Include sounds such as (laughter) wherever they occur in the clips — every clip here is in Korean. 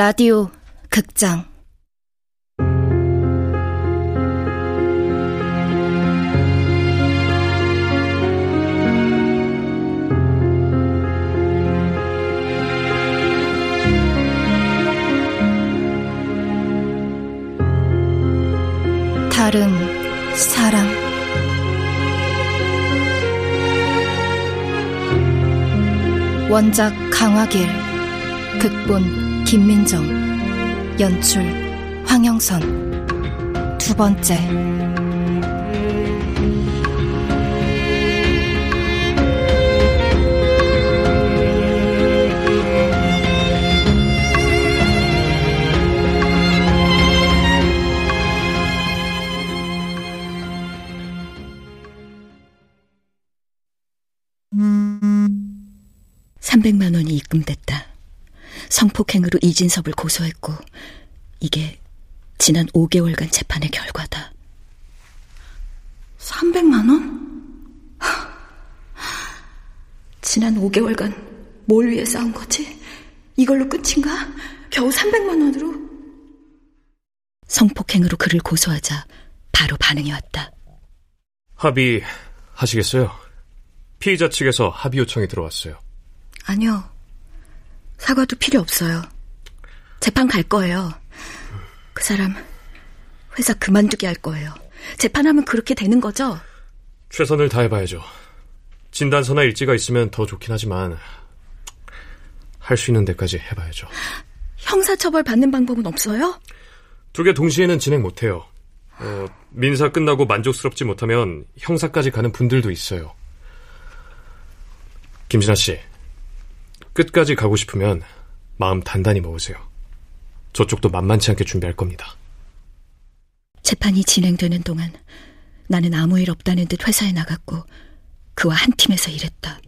라디오 극장. 다른 사랑 원작 강화길 극본 김민정 연출 황영선. 두 번째 300만 원이 입금됐다. 성폭행으로 이진섭을 고소했고 이게 지난 5개월간 재판의 결과다. 300만 원? 지난 5개월간 뭘 위해 싸운 거지? 이걸로 끝인가? 겨우 300만 원으로? 성폭행으로 그를 고소하자 바로 반응이 왔다. 합의하시겠어요? 피의자 측에서 합의 요청이 들어왔어요. 아니요. 사과도 필요 없어요. 재판 갈 거예요. 그 사람 회사 그만두게 할 거예요. 재판하면 그렇게 되는 거죠? 최선을 다해봐야죠. 진단서나 일지가 있으면 더 좋긴 하지만 할 수 있는 데까지 해봐야죠. 형사처벌 받는 방법은 없어요? 두 개 동시에는 진행 못해요. 어, 민사 끝나고 만족스럽지 못하면 형사까지 가는 분들도 있어요. 김진아 씨, 끝까지 가고 싶으면 마음 단단히 먹으세요. 저쪽도 만만치 않게 준비할 겁니다. 재판이 진행되는 동안 나는 아무 일 없다는 듯 회사에 나갔고 그와 한 팀에서 일했다.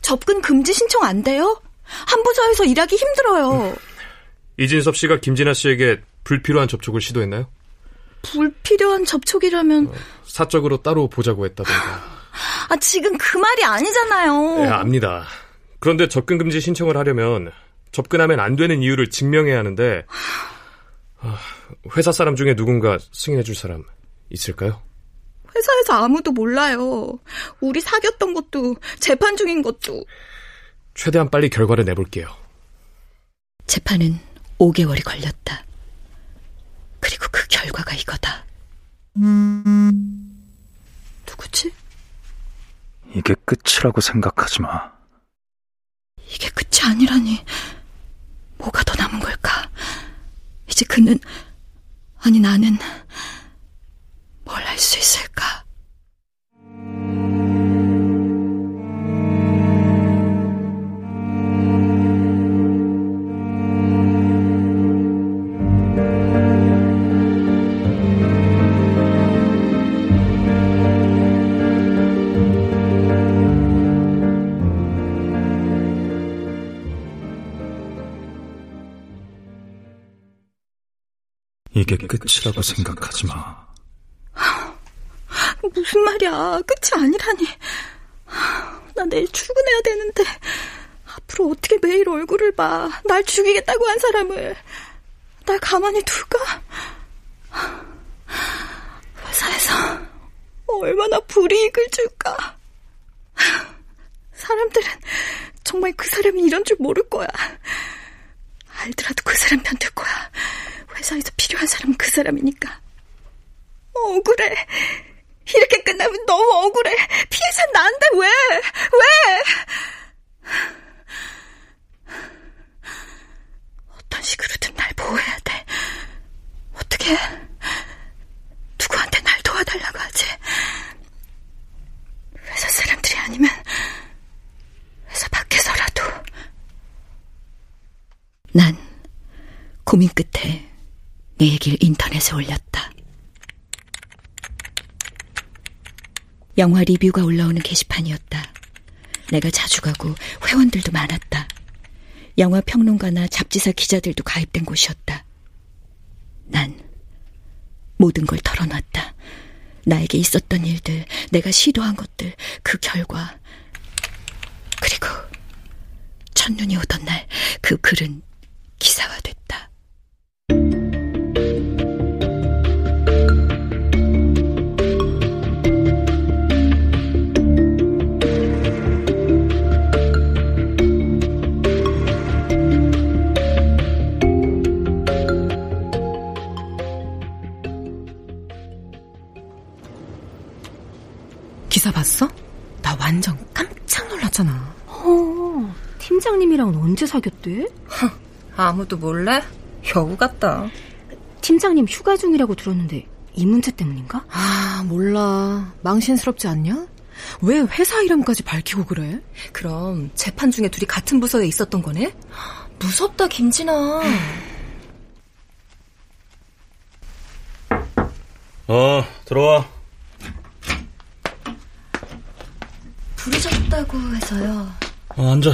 접근 금지 신청 안 돼요? 한 부서에서 일하기 힘들어요. 음. 이진섭 씨가 김진아 씨에게 불필요한 접촉을 시도했나요? 불필요한 접촉이라면 어, 사적으로 따로 보자고 했다던가. 아 지금 그 말이 아니잖아요. 네, 압니다. 그런데 접근 금지 신청을 하려면 접근하면 안 되는 이유를 증명해야 하는데 아, 회사 사람 중에 누군가 승인해 줄 사람 있을까요? 회사에서 아무도 몰라요. 우리 사귀었던 것도 재판 중인 것도. 최대한 빨리 결과를 내볼게요. 재판은 5개월이 걸렸다. 그리고 그 결과가 이거다. 누구지? 이게 끝이라고 생각하지 마. 아니라니. 뭐가 더 남은 걸까? 이제 그는, 아니 나는 뭘 할 수 있을까? 이게 끝이라고 생각하지 마. 무슨 말이야. 끝이 아니라니. 나 내일 출근해야 되는데 앞으로 어떻게 매일 얼굴을 봐. 날 죽이겠다고 한 사람을 날 가만히 둘까? 회사에서 얼마나 불이익을 줄까? 사람들은 정말 그 사람이 이런 줄 모를 거야. 알더라도 그 사람 편들 거야. 회사에서 필요한 사람은 그 사람이니까. 억울해. 이렇게 끝나면 너무 억울해. 피해자는 나인데 왜? 왜? 어떤 식으로든 날 보호해야 돼. 어떻게 누구한테 날 도와달라고 하지? 회사 사람들이 아니면 회사 밖에서라도. 난 고민 끝에 내 얘기를 인터넷에 올렸다. 영화 리뷰가 올라오는 게시판이었다. 내가 자주 가고 회원들도 많았다. 영화 평론가나 잡지사 기자들도 가입된 곳이었다. 난 모든 걸 털어놨다. 나에게 있었던 일들, 내가 시도한 것들, 그 결과. 그리고 첫눈이 오던 날 그 글은 기사화됐다. 놀랐잖아. 어, 팀장님이랑은 언제 사귀었대? 아무도 몰래? 여우 같다. 팀장님 휴가 중이라고 들었는데 이 문제 때문인가? 아, 몰라. 망신스럽지 않냐? 왜 회사 이름까지 밝히고 그래? 그럼 재판 중에 둘이 같은 부서에 있었던 거네? 무섭다, 김진아. 어, 들어와. 부르셨다고 해서요. 어, 앉아.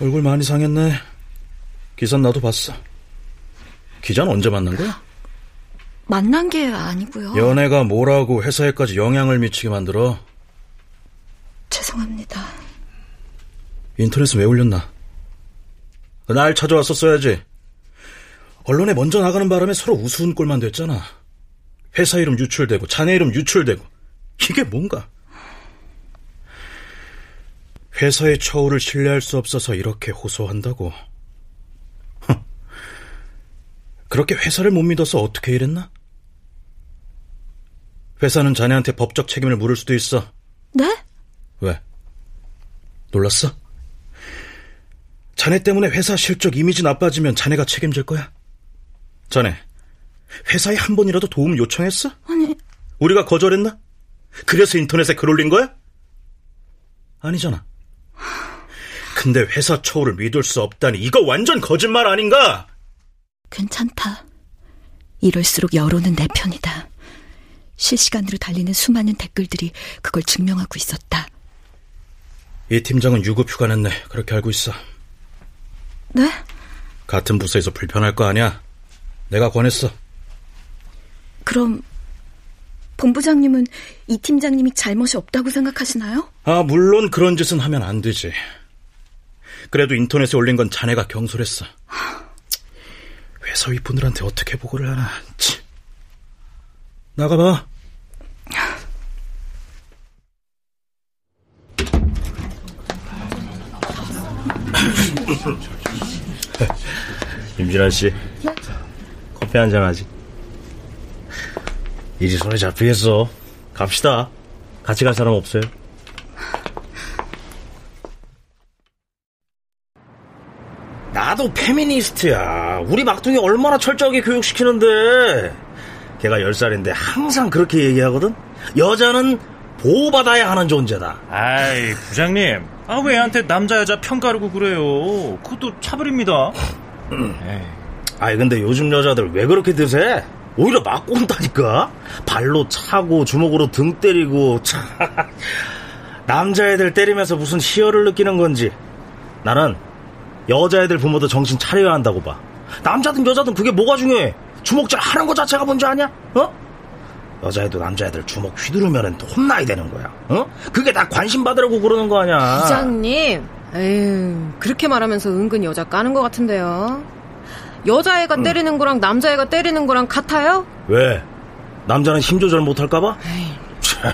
얼굴 많이 상했네. 기사는 나도 봤어. 기자는 언제 만난 거야? 만난 게 아니고요. 연애가 뭐라고 회사에까지 영향을 미치게 만들어. 죄송합니다. 인터넷에 왜 올렸나? 날 찾아왔었어야지. 언론에 먼저 나가는 바람에 서로 우스운 꼴만 됐잖아. 회사 이름 유출되고 자네 이름 유출되고 이게 뭔가? 회사의 처우를 신뢰할 수 없어서 이렇게 호소한다고. 그렇게 회사를 못 믿어서 어떻게 일했나? 회사는 자네한테 법적 책임을 물을 수도 있어. 네? 왜? 놀랐어? 자네 때문에 회사 실적 이미지 나빠지면 자네가 책임질 거야? 자네, 회사에 한 번이라도 도움 요청했어? 아니. 우리가 거절했나? 그래서 인터넷에 글 올린 거야? 아니잖아. 근데 회사 처우를 믿을 수 없다니 이거 완전 거짓말 아닌가? 괜찮다. 이럴수록 여론은 내 편이다. 실시간으로 달리는 수많은 댓글들이 그걸 증명하고 있었다. 이 팀장은 유급 휴가 냈네. 그렇게 알고 있어. 네? 같은 부서에서 불편할 거 아니야? 내가 권했어. 그럼 본부장님은 이 팀장님이 잘못이 없다고 생각하시나요? 아, 물론 그런 짓은 하면 안 되지. 그래도 인터넷에 올린 건 자네가 경솔했어. 회사 윗분들한테 어떻게 보고를 하나. 치. 나가봐. 임진환 씨, 커피 한 잔 하지. 일이 손에 잡히겠어. 갑시다. 같이 갈 사람 없어요? 나도 페미니스트야. 우리 막둥이 얼마나 철저하게 교육시키는데. 걔가 10살인데 항상 그렇게 얘기하거든? 여자는 보호받아야 하는 존재다. 아이, 부장님. 아, 왜 애한테 남자, 여자 평가르고 그래요? 그것도 차별입니다. (clears throat) 아이, 근데 요즘 여자들 왜 그렇게 드세? 오히려 맞고 온다니까? 발로 차고, 주먹으로 등 때리고, 참. 남자애들 때리면서 무슨 희열을 느끼는 건지. 나는 여자애들 부모도 정신 차려야 한다고 봐. 남자든 여자든 그게 뭐가 중요해? 주먹질 하는 거 자체가 뭔지 아냐? 어? 여자애도 남자애들 주먹 휘두르면 혼나야 되는 거야. 어? 그게 다 관심 받으려고 그러는 거 아니야. 부장님, 에휴, 그렇게 말하면서 은근 여자 까는 것 같은데요. 여자애가 때리는 거랑 남자애가 때리는 거랑 같아요? 왜? 남자는 힘 조절 못할까봐? 참.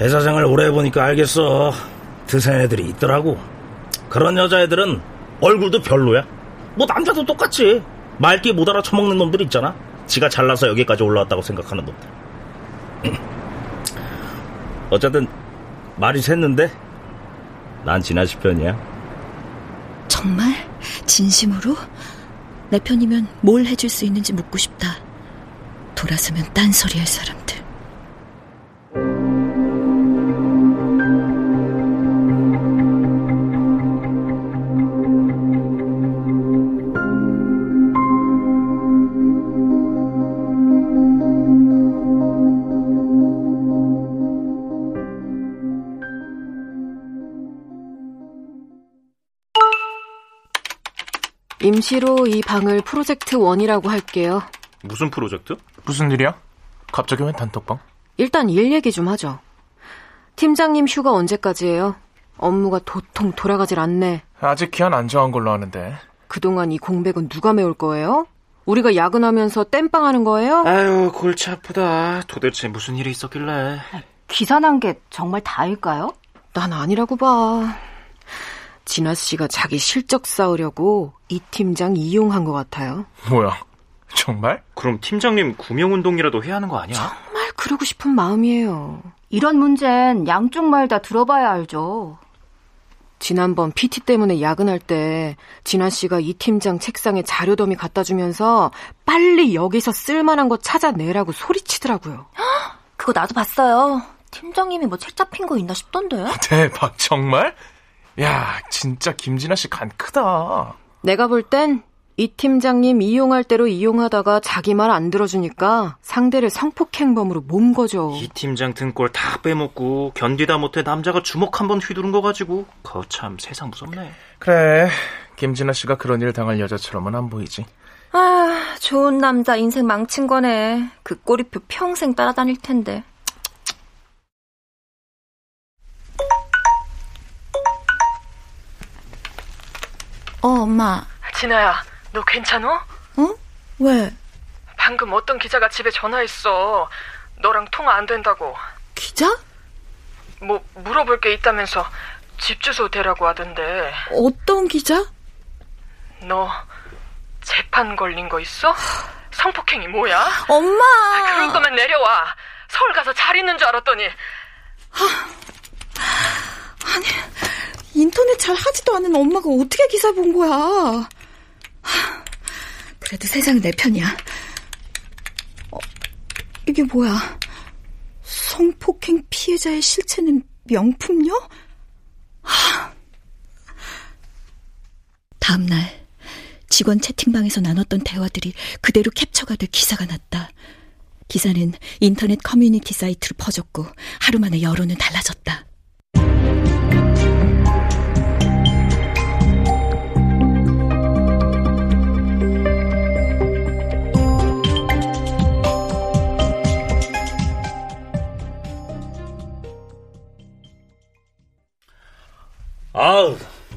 회사 생활 오래 해보니까 알겠어. 드센 애들이 있더라고. 그런 여자애들은 얼굴도 별로야. 뭐 남자도 똑같지. 말귀 못 알아쳐먹는 놈들 있잖아. 지가 잘나서 여기까지 올라왔다고 생각하는 놈들. (clears throat) 어쨌든 말이 샜는데 난 지나치 편이야. 진심으로? 내 편이면 뭘 해줄 수 있는지 묻고 싶다. 돌아서면 딴소리 할 사람 임시로 이 방을 프로젝트 원이라고 할게요. 무슨 프로젝트? 무슨 일이야? 갑자기 웬 단톡방? 일단 일 얘기 좀 하죠. 팀장님 휴가 언제까지예요? 업무가 도통 돌아가질 않네. 아직 기한 안 정한 걸로 아는데. 그동안 이 공백은 누가 메울 거예요? 우리가 야근하면서 땜빵 하는 거예요? 아유, 골치 아프다. 도대체 무슨 일이 있었길래. 기사 난 게 정말 다일까요? 난 아니라고 봐. 진아 씨가 자기 실적 쌓으려고 이 팀장 이용한 것 같아요. 뭐야? 정말? 그럼 팀장님 구명운동이라도 해야 하는 거 아니야? 정말 그러고 싶은 마음이에요. 이런 문제는 양쪽 말 다 들어봐야 알죠. 지난번 PT 때문에 야근할 때 진아 씨가 이 팀장 책상에 자료 더미 갖다 주면서 빨리 여기서 쓸만한 거 찾아내라고 소리치더라고요. 그거 나도 봤어요. 팀장님이 뭐 책 잡힌 거 있나 싶던데. 대박, 정말? 야, 진짜 김진아 씨 간 크다. 내가 볼 땐 이 팀장님 이용할 대로 이용하다가 자기 말 안 들어주니까 상대를 성폭행범으로 몸 거죠. 이 팀장 등골 다 빼먹고 견디다 못해 남자가 주먹 한 번 휘두른 거 가지고 거참 세상 무섭네. 그래, 김진아 씨가 그런 일 당할 여자처럼은 안 보이지. 아, 좋은 남자 인생 망친 거네. 그 꼬리표 평생 따라다닐 텐데. 어, 엄마. 진아야, 너 괜찮어? 어? 왜? 방금 어떤 기자가 집에 전화했어. 너랑 통화 안 된다고. 기자? 뭐 물어볼 게 있다면서 집 주소 대라고 하던데. 어떤 기자? 너 재판 걸린 거 있어? 성폭행이 뭐야? 엄마! 아, 그럴 거면 내려와. 서울 가서 잘 있는 줄 알았더니. 아니, 인터넷 잘 하지도 않은 엄마가 어떻게 기사 본 거야? 그래도 세상은 내 편이야. 어, 이게 뭐야? 성폭행 피해자의 실체는 명품요? 다음날 직원 채팅방에서 나눴던 대화들이 그대로 캡처가 돼 기사가 났다. 기사는 인터넷 커뮤니티 사이트로 퍼졌고 하루 만에 여론은 달라졌다.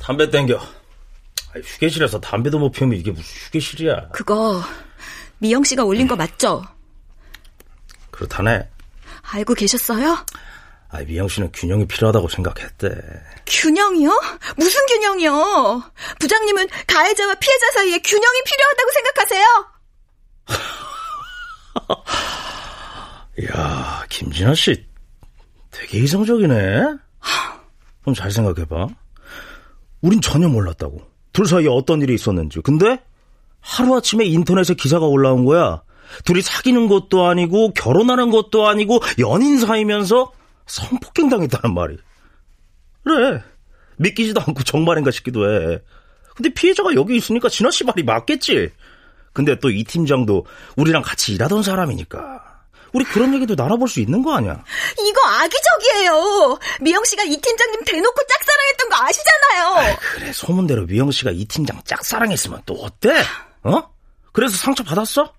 담배 땡겨. 휴게실에서 담배도 못 피우면 이게 무슨 휴게실이야. 그거 미영 씨가 올린 거 맞죠? 그렇다네. 알고 계셨어요? 아, 미영 씨는 균형이 필요하다고 생각했대. 균형이요? 무슨 균형이요? 부장님은 가해자와 피해자 사이에 균형이 필요하다고 생각하세요? (laughs) 이야, 김진아 씨 되게 이성적이네. 그럼 잘 생각해봐. 우린 전혀 몰랐다고. 둘 사이에 어떤 일이 있었는지. 근데 하루아침에 인터넷에 기사가 올라온 거야. 둘이 사귀는 것도 아니고 결혼하는 것도 아니고 연인 사이면서 성폭행 당했다는 말이. 그래. 믿기지도 않고 정말인가 싶기도 해. 근데 피해자가 여기 있으니까 진아 씨 말이 맞겠지. 근데 또 이 팀장도 우리랑 같이 일하던 사람이니까. 우리 그런 얘기도 나눠볼 수 있는 거 아니야? 이거 악의적이에요. 미영 씨가 이 팀장님 대놓고 짝사랑했던 거 아시잖아요. 아, 그래 소문대로 미영 씨가 이 팀장 짝사랑했으면 또 어때? 어? 그래서 상처 받았어?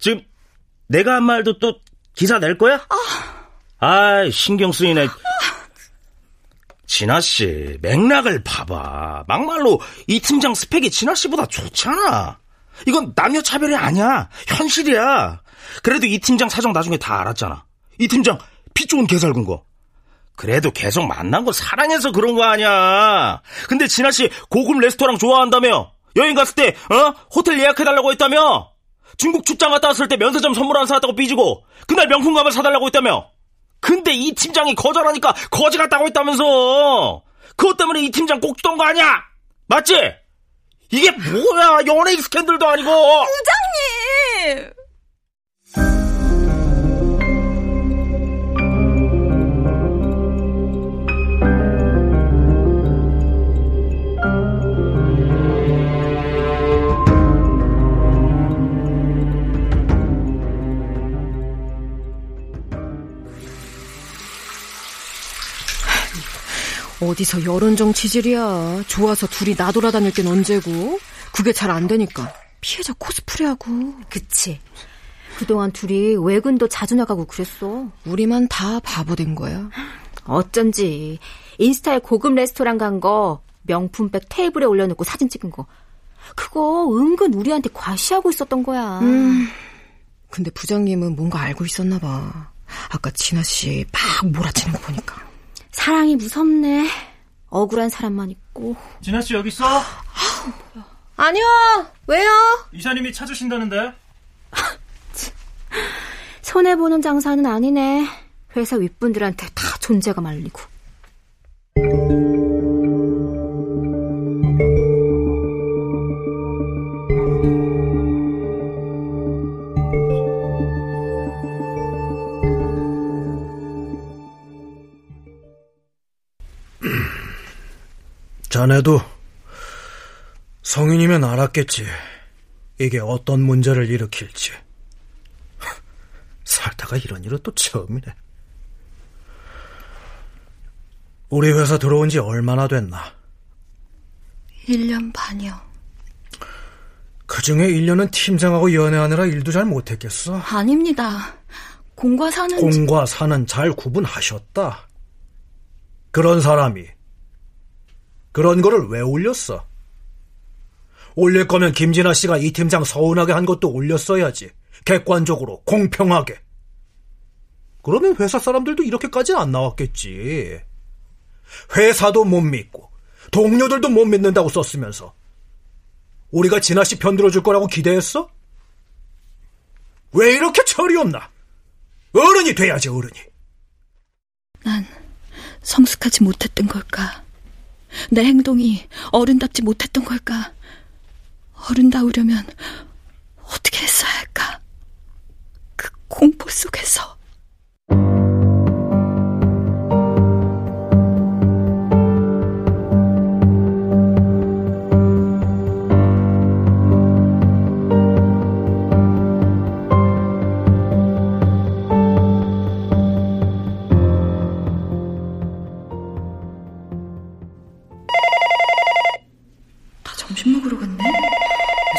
지금 내가 한 말도 또 기사 낼 거야? 아, 신경 쓰이네. 진아 씨 맥락을 봐봐. 막말로 이 팀장 스펙이 진아 씨보다 좋잖아. 이건 남녀 차별이 아니야. 현실이야. 그래도 이 팀장 사정 나중에 다 알았잖아. 이 팀장 피 좋은 개살군 거. 그래도 계속 만난 거 사랑해서 그런 거 아니야. 근데 진아 씨 고급 레스토랑 좋아한다며? 여행 갔을 때 어? 호텔 예약해달라고 했다며? 중국 출장 갔다 왔을 때 면세점 선물 안 사왔다고 삐지고 그날 명품 가발 사달라고 했다며? 근데 이 팀장이 거절하니까 거지 같다고 했다면서 그것 때문에 이 팀장 꼭 주던 거 아니야? 맞지? 이게 뭐야 연예인 스캔들도 아니고 부장님! 어디서 여론정 치질이야. 좋아서 둘이 나돌아다닐 땐 언제고. 그게 잘 안 되니까 피해자 코스프레하고. 그치. 그동안 둘이 외근도 자주 나가고 그랬어. 우리만 다 바보 된 거야. 어쩐지 인스타에 고급 레스토랑 간 거 명품백 테이블에 올려놓고 사진 찍은 거 그거 은근 우리한테 과시하고 있었던 거야. 음. 근데 부장님은 뭔가 알고 있었나 봐. 아까 진아 씨 막 몰아치는 거 보니까. 사랑이 무섭네. 억울한 사람만 있고. 진아 씨 여기 있어? 아니요. 왜요? 이사님이 찾으신다는데. (laughs) 손해 보는 장사는 아니네. 회사 윗분들한테 다 존재가 말리고. 자네도 성인이면 알았겠지. 이게 어떤 문제를 일으킬지. 살다가 이런 일은 또 처음이네. 우리 회사 들어온 지 얼마나 됐나? 1년 반이요. 그 중에 1년은 팀장하고 연애하느라 일도 잘 못했겠어? 아닙니다. 공과 사는. 공과 사는 잘 구분하셨다. 그런 사람이 그런 거를 왜 올렸어? 올릴 거면 김진아 씨가 이 팀장 서운하게 한 것도 올렸어야지. 객관적으로, 공평하게. 그러면 회사 사람들도 이렇게까지는 안 나왔겠지. 회사도 못 믿고, 동료들도 못 믿는다고 썼으면서. 우리가 진아 씨 편들어줄 거라고 기대했어? 왜 이렇게 철이 없나? 어른이 돼야지, 어른이. 난 성숙하지 못했던 걸까? 내 행동이 어른답지 못했던 걸까? 어른다우려면 어떻게 했어야 할까? 그 공포 속에서. 점심 먹으러 갔네?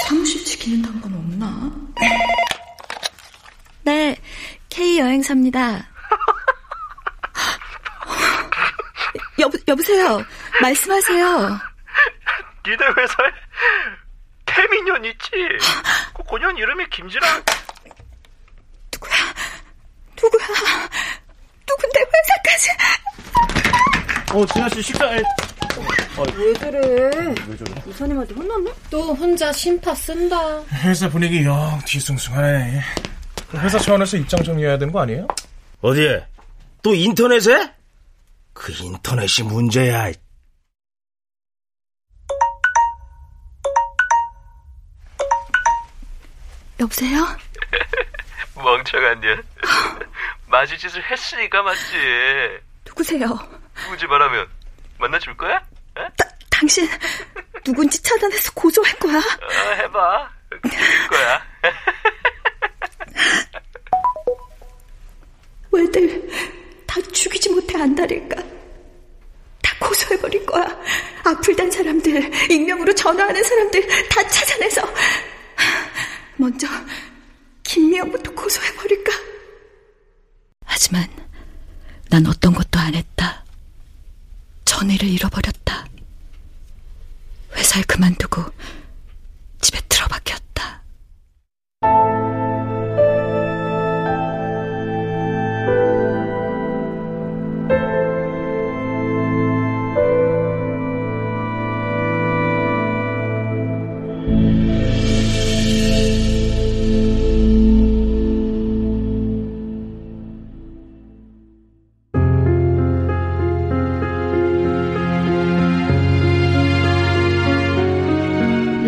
사무실 지키는 당번 없나? (laughs) 네, K 여행사입니다. (laughs) 여보, 여보세요. 말씀하세요. (laughs) 니네 회사에 태민년 있지? 그 고년 이름이 김진아. 누구야? 누군데 회사까지? 어, 진아 씨 식사에. 왜 그래? 왜 저래? 이사님한테 혼났네? 또 혼자 심파 쓴다. 회사 분위기 영 뒤숭숭하네. 그 회사 차원에서 입장 정리해야 되는 거 아니에요? 어디에? 또 인터넷에? 그 인터넷이 문제야. 여보세요? 멍청한 년. 맞을 짓을 했으니까 맞지. 누구세요? 누구지 말하면 만나줄 거야? 어? 당신 누군지 차단해서 고소할 거야? 어, 해봐. 거야. (laughs) 왜들 다 죽이지 못해 안달일까? 다 고소해버릴 거야. 악플 단 사람들, 익명으로 전화하는 사람들 다 찾아내서 먼저 김미영부터 고소해버릴까? 하지만 난 어떤 것